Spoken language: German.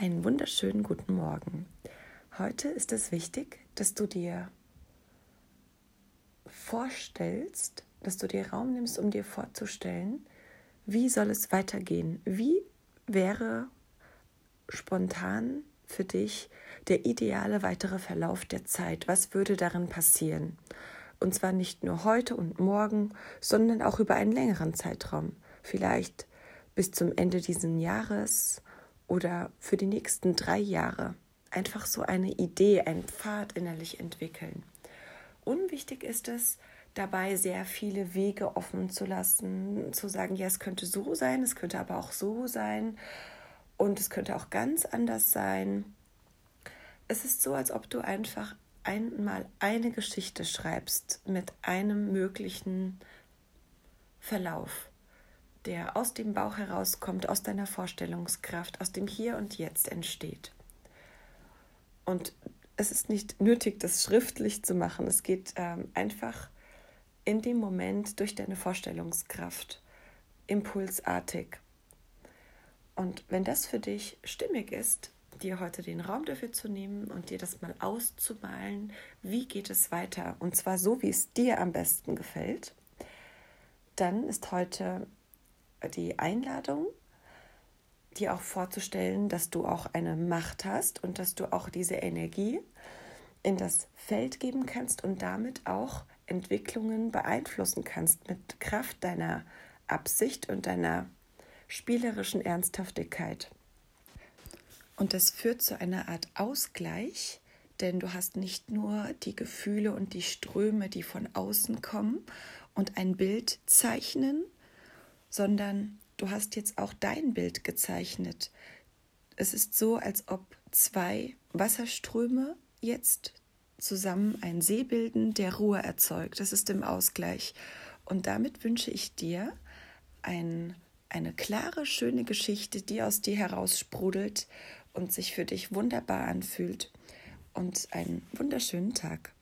Einen wunderschönen guten Morgen. Heute ist es wichtig, dass du dir vorstellst, dass du dir Raum nimmst, um dir vorzustellen, wie soll es weitergehen? Wie wäre spontan für dich der ideale weitere Verlauf der Zeit? Was würde darin passieren? Und zwar nicht nur heute und morgen, sondern auch über einen längeren Zeitraum. Vielleicht bis zum Ende dieses Jahres oder für die nächsten drei Jahre einfach so eine Idee, einen Pfad innerlich entwickeln. Unwichtig ist es, dabei sehr viele Wege offen zu lassen, zu sagen, ja, es könnte so sein, es könnte aber auch so sein und es könnte auch ganz anders sein. Es ist so, als ob du einfach einmal eine Geschichte schreibst mit einem möglichen Verlauf der aus dem Bauch herauskommt, aus deiner Vorstellungskraft, aus dem Hier und Jetzt entsteht. Und es ist nicht nötig, das schriftlich zu machen. Es geht ähm, einfach in dem Moment durch deine Vorstellungskraft, impulsartig. Und wenn das für dich stimmig ist, dir heute den Raum dafür zu nehmen und dir das mal auszumalen, wie geht es weiter, und zwar so, wie es dir am besten gefällt, dann ist heute die Einladung, dir auch vorzustellen, dass du auch eine Macht hast und dass du auch diese Energie in das Feld geben kannst und damit auch Entwicklungen beeinflussen kannst mit Kraft deiner Absicht und deiner spielerischen Ernsthaftigkeit. Und das führt zu einer Art Ausgleich, denn du hast nicht nur die Gefühle und die Ströme, die von außen kommen und ein Bild zeichnen, sondern du hast jetzt auch dein Bild gezeichnet. Es ist so, als ob zwei Wasserströme jetzt zusammen einen See bilden, der Ruhe erzeugt. Das ist im Ausgleich. Und damit wünsche ich dir ein, eine klare, schöne Geschichte, die aus dir heraus sprudelt und sich für dich wunderbar anfühlt. Und einen wunderschönen Tag.